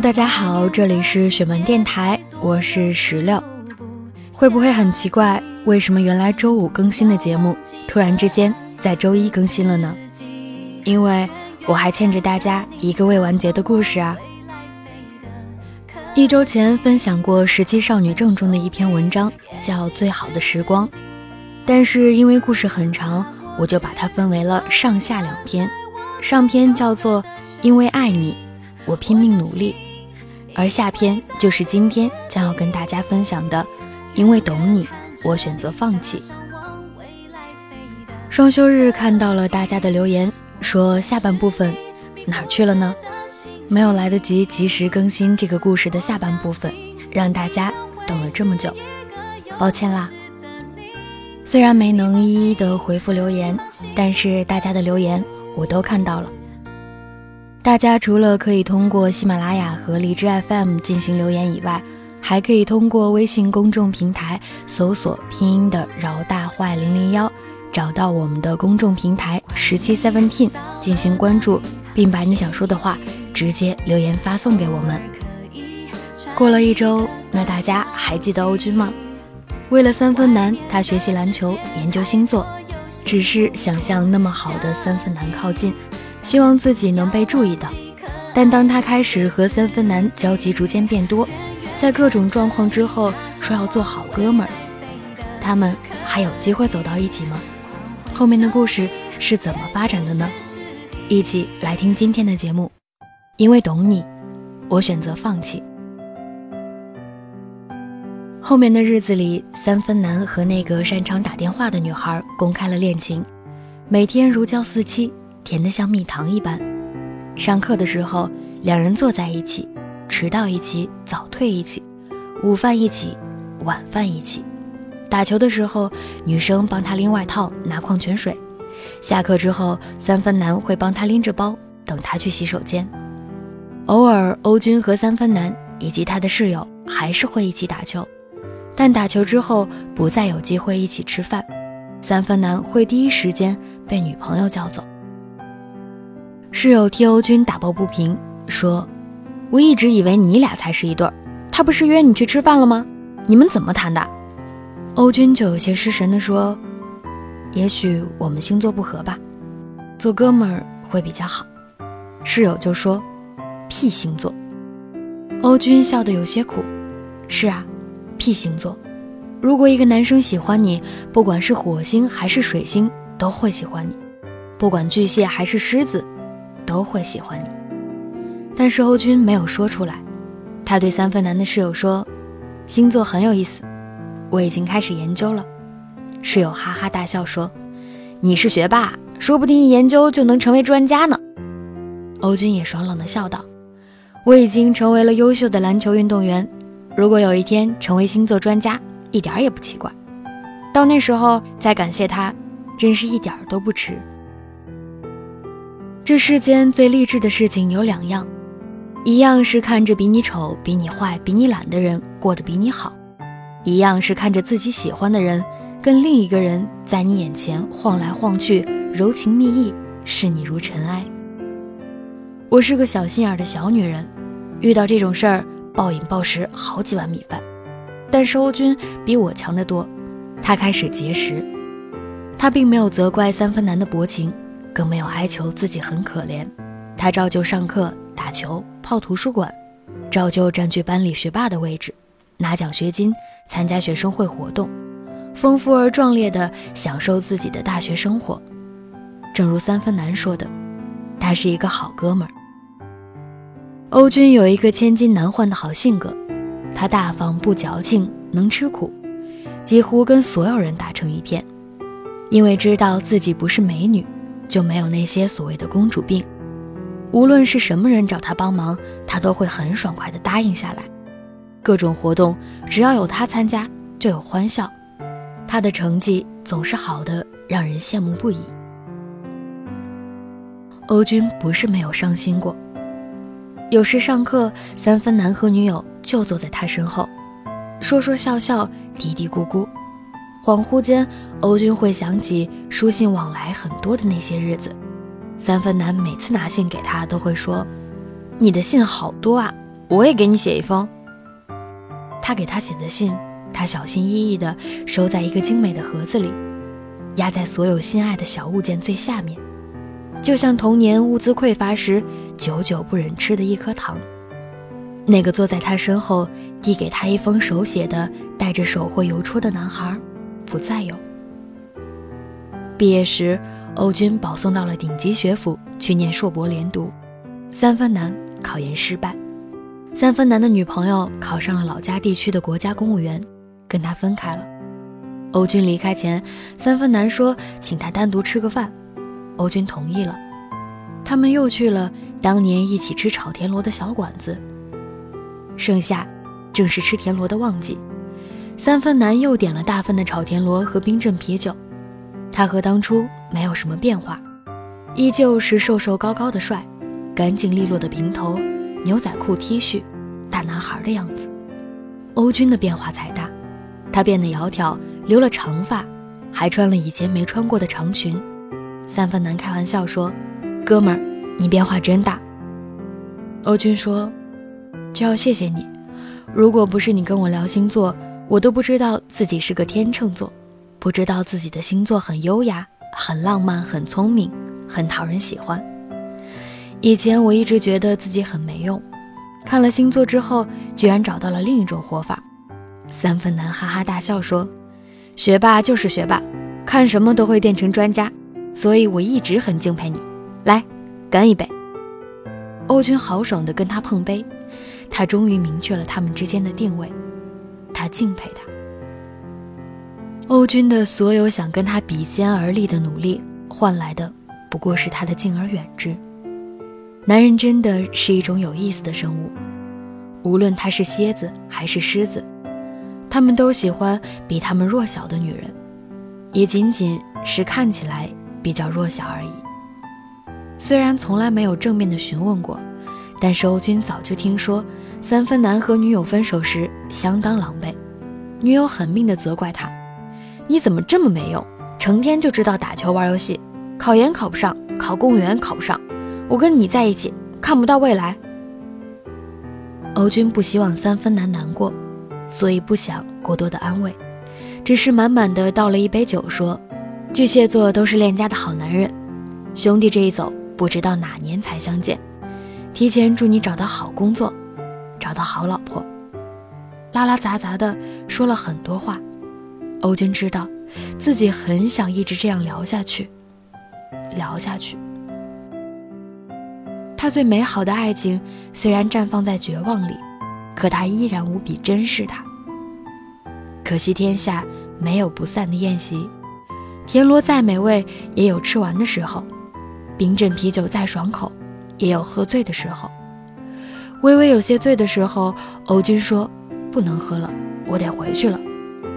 大家好，这里是雪门电台，我是石榴。会不会很奇怪，为什么原来周五更新的节目，突然之间在周一更新了呢？因为我还欠着大家一个未完结的故事啊。一周前分享过《十七少女正》中的一篇文章，叫《最好的时光》，但是因为故事很长，我就把它分为了上下两篇。上篇叫做《因为爱你，我拼命努力》，而下篇就是今天将要跟大家分享的。因为懂你，我选择放弃。双休日看到了大家的留言，说下半部分哪儿去了呢？没有来得及及时更新这个故事的下半部分，让大家等了这么久，抱歉啦。虽然没能一一的回复留言，但是大家的留言我都看到了。大家除了可以通过喜马拉雅和荔枝 FM 进行留言以外，还可以通过微信公众平台搜索拼音的饶大坏零零幺，找到我们的公众平台十七 seventeen 进行关注，并把你想说的话直接留言发送给我们。过了一周，那大家还记得欧军吗？为了三分男，他学习篮球，研究星座，只是想向那么好的三分男靠近，希望自己能被注意到。但当他开始和三分男交集逐渐变多。在各种状况之后，说要做好哥们儿，他们还有机会走到一起吗？后面的故事是怎么发展的呢？一起来听今天的节目。因为懂你，我选择放弃。后面的日子里，三分男和那个擅长打电话的女孩公开了恋情，每天如胶似漆，甜得像蜜糖一般。上课的时候，两人坐在一起。迟到一起，早退一起，午饭一起，晚饭一起。打球的时候，女生帮他拎外套、拿矿泉水；下课之后，三分男会帮他拎着包，等他去洗手间。偶尔，欧军和三分男以及他的室友还是会一起打球，但打球之后不再有机会一起吃饭。三分男会第一时间被女朋友叫走。室友替欧军打抱不平，说。我一直以为你俩才是一对儿，他不是约你去吃饭了吗？你们怎么谈的？欧军就有些失神地说：“也许我们星座不合吧，做哥们儿会比较好。”室友就说：“屁星座。”欧军笑得有些苦：“是啊，屁星座。如果一个男生喜欢你，不管是火星还是水星都会喜欢你，不管巨蟹还是狮子都会喜欢你。”但是欧军没有说出来，他对三分男的室友说：“星座很有意思，我已经开始研究了。”室友哈哈大笑说：“你是学霸，说不定一研究就能成为专家呢。”欧军也爽朗的笑道：“我已经成为了优秀的篮球运动员，如果有一天成为星座专家，一点也不奇怪。到那时候再感谢他，真是一点都不迟。”这世间最励志的事情有两样。一样是看着比你丑、比你坏、比你懒的人过得比你好，一样是看着自己喜欢的人跟另一个人在你眼前晃来晃去，柔情蜜意，视你如尘埃。我是个小心眼的小女人，遇到这种事儿暴饮暴食好几碗米饭。但是欧军比我强得多，他开始节食，他并没有责怪三分男的薄情，更没有哀求自己很可怜，他照旧上课。打球、泡图书馆，照旧占据班里学霸的位置，拿奖学金，参加学生会活动，丰富而壮烈地享受自己的大学生活。正如三分男说的，他是一个好哥们儿。欧军有一个千金难换的好性格，他大方不矫情，能吃苦，几乎跟所有人打成一片。因为知道自己不是美女，就没有那些所谓的公主病。无论是什么人找他帮忙，他都会很爽快地答应下来。各种活动只要有他参加，就有欢笑。他的成绩总是好的，让人羡慕不已。欧军不是没有伤心过。有时上课，三分男和女友就坐在他身后，说说笑笑，嘀嘀咕咕。恍惚间，欧军会想起书信往来很多的那些日子。三分男每次拿信给他，都会说：“你的信好多啊，我也给你写一封。”他给他写的信，他小心翼翼地收在一个精美的盒子里，压在所有心爱的小物件最下面，就像童年物资匮乏时久久不忍吃的一颗糖。那个坐在他身后递给他一封手写的、带着手绘邮戳的男孩。不再有。毕业时，欧军保送到了顶级学府去念硕博连读，三分男考研失败。三分男的女朋友考上了老家地区的国家公务员，跟他分开了。欧军离开前，三分男说请他单独吃个饭，欧军同意了。他们又去了当年一起吃炒田螺的小馆子。盛夏，正是吃田螺的旺季。三分男又点了大份的炒田螺和冰镇啤酒，他和当初没有什么变化，依旧是瘦瘦高高的帅，干净利落的平头，牛仔裤 T 恤，大男孩的样子。欧军的变化才大，他变得窈窕，留了长发，还穿了以前没穿过的长裙。三分男开玩笑说：“哥们儿，你变化真大。”欧军说：“这要谢谢你，如果不是你跟我聊星座。”我都不知道自己是个天秤座，不知道自己的星座很优雅、很浪漫、很聪明、很讨人喜欢。以前我一直觉得自己很没用，看了星座之后，居然找到了另一种活法。三分男哈哈大笑说：“学霸就是学霸，看什么都会变成专家，所以我一直很敬佩你。来，干一杯。”欧军豪爽地跟他碰杯，他终于明确了他们之间的定位。他敬佩他。欧军的所有想跟他比肩而立的努力，换来的不过是他的敬而远之。男人真的是一种有意思的生物，无论他是蝎子还是狮子，他们都喜欢比他们弱小的女人，也仅仅是看起来比较弱小而已。虽然从来没有正面的询问过，但是欧军早就听说。三分男和女友分手时相当狼狈，女友狠命地责怪他：“你怎么这么没用？成天就知道打球玩游戏，考研考不上，考公务员考不上，我跟你在一起看不到未来。”欧军不希望三分男难过，所以不想过多的安慰，只是满满的倒了一杯酒，说：“巨蟹座都是恋家的好男人，兄弟这一走，不知道哪年才相见。提前祝你找到好工作。”找到好老婆，拉拉杂杂的说了很多话。欧军知道自己很想一直这样聊下去，聊下去。他最美好的爱情虽然绽放在绝望里，可他依然无比珍视它。可惜天下没有不散的宴席，田螺再美味也有吃完的时候，冰镇啤酒再爽口也有喝醉的时候。微微有些醉的时候，欧军说：“不能喝了，我得回去了，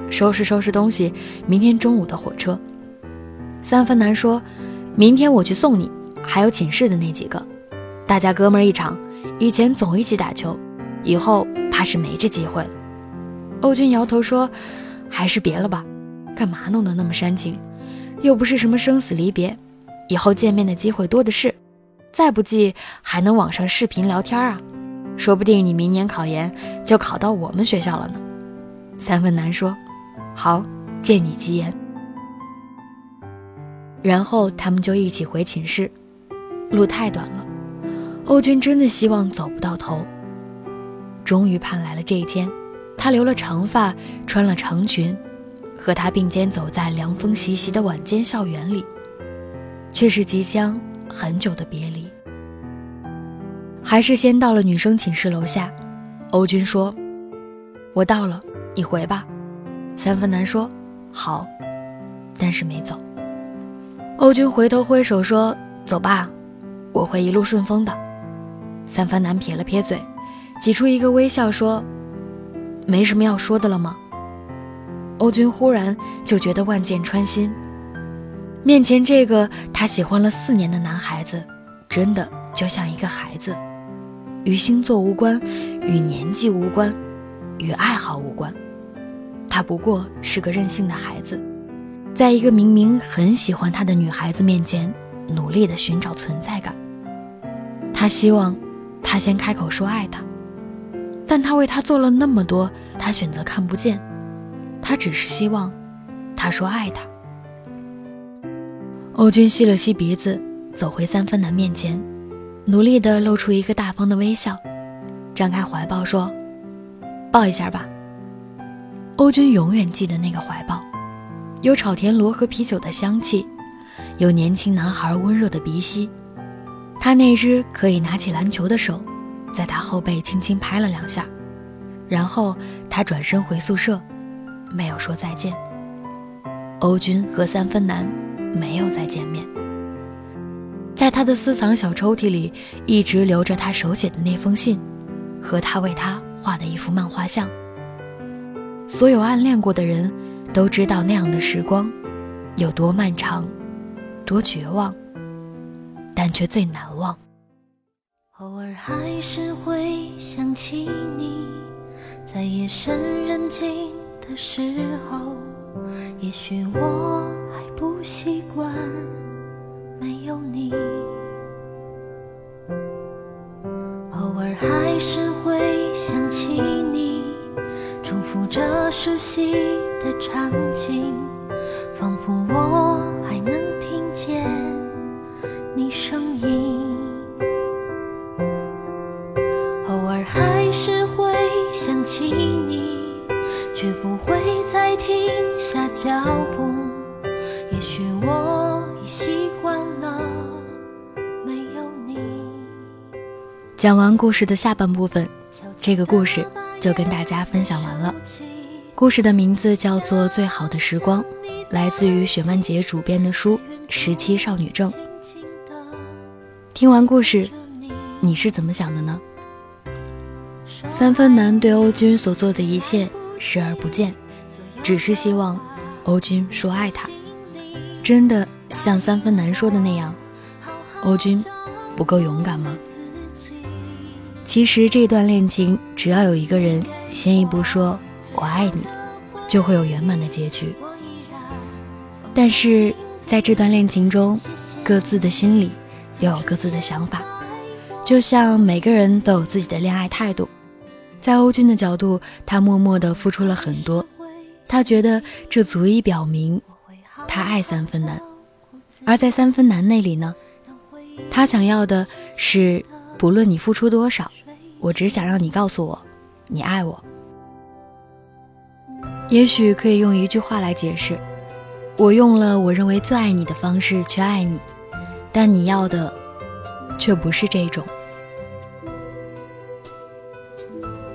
收拾收拾东西，明天中午的火车。”三分男说：“明天我去送你，还有寝室的那几个，大家哥们儿一场，以前总一起打球，以后怕是没这机会了。”欧军摇头说：“还是别了吧，干嘛弄得那么煽情？又不是什么生死离别，以后见面的机会多的是，再不济还能网上视频聊天啊。”说不定你明年考研就考到我们学校了呢。三分男说：“好，借你吉言。”然后他们就一起回寝室。路太短了，欧军真的希望走不到头。终于盼来了这一天，他留了长发，穿了长裙，和他并肩走在凉风习习的晚间校园里，却是即将很久的别离。还是先到了女生寝室楼下，欧军说：“我到了，你回吧。”三分男说：“好。”但是没走。欧军回头挥手说：“走吧，我会一路顺风的。”三分男撇了撇嘴，挤出一个微笑说：“没什么要说的了吗？”欧军忽然就觉得万箭穿心，面前这个他喜欢了四年的男孩子，真的就像一个孩子，与星座无关，与年纪无关，与爱好无关。他不过是个任性的孩子，在一个明明很喜欢他的女孩子面前，努力的寻找存在感。他希望他先开口说爱他，但他为他做了那么多，他选择看不见。他只是希望他说爱他。欧军吸了吸鼻子，走回三分男面前，努力的露出一个大方的微笑，张开怀抱说：“抱一下吧。”欧军永远记得那个怀抱，有炒田螺和啤酒的香气，有年轻男孩温热的鼻息，他那只可以拿起篮球的手，在他后背轻轻拍了两下，然后他转身回宿舍，没有说再见。欧军和三分男没有再见面，在他的私藏小抽屉里一直留着他手写的那封信，和他为他画的一幅漫画像。所有暗恋过的人，都知道那样的时光有多漫长，多绝望，但却最难忘。偶尔还是会想起你，在夜深人静的时候，也许我还不习惯没有你。偶尔还是会想起你。重复着熟悉的场景，仿佛我还能听见你声音。偶尔还是会想起你，绝不会再停下脚步。讲完故事的下半部分，这个故事。就跟大家分享完了。故事的名字叫做《最好的时光》，来自于雪曼姐主编的书《十七少女症》。听完故事，你是怎么想的呢？三分男对欧军所做的一切视而不见，只是希望欧军说爱他。真的像三分男说的那样，欧军不够勇敢吗？其实这段恋情，只要有一个人先一步说“我爱你”，就会有圆满的结局。但是在这段恋情中，各自的心里又有各自的想法，就像每个人都有自己的恋爱态度。在欧军的角度，他默默地付出了很多，他觉得这足以表明他爱三分男；而在三分男那里呢，他想要的是。不论你付出多少，我只想让你告诉我，你爱我。也许可以用一句话来解释：我用了我认为最爱你的方式去爱你，但你要的却不是这种。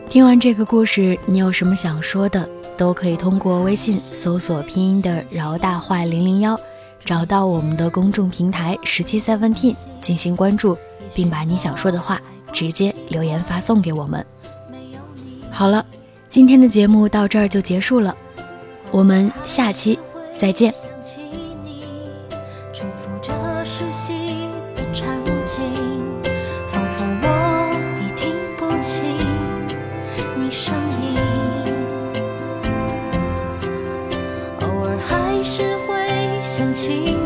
听完这个故事，你有什么想说的，都可以通过微信搜索拼音的“饶大坏零零幺”，找到我们的公众平台“十七 seventeen” 进行关注。并把你想说的话直接留言发送给我们。好了，今天的节目到这儿就结束了，我们下期再见。照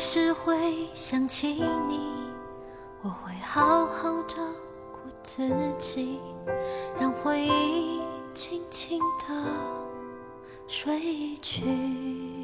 是会想起你，我会好好照顾自己，让回忆轻轻地睡去。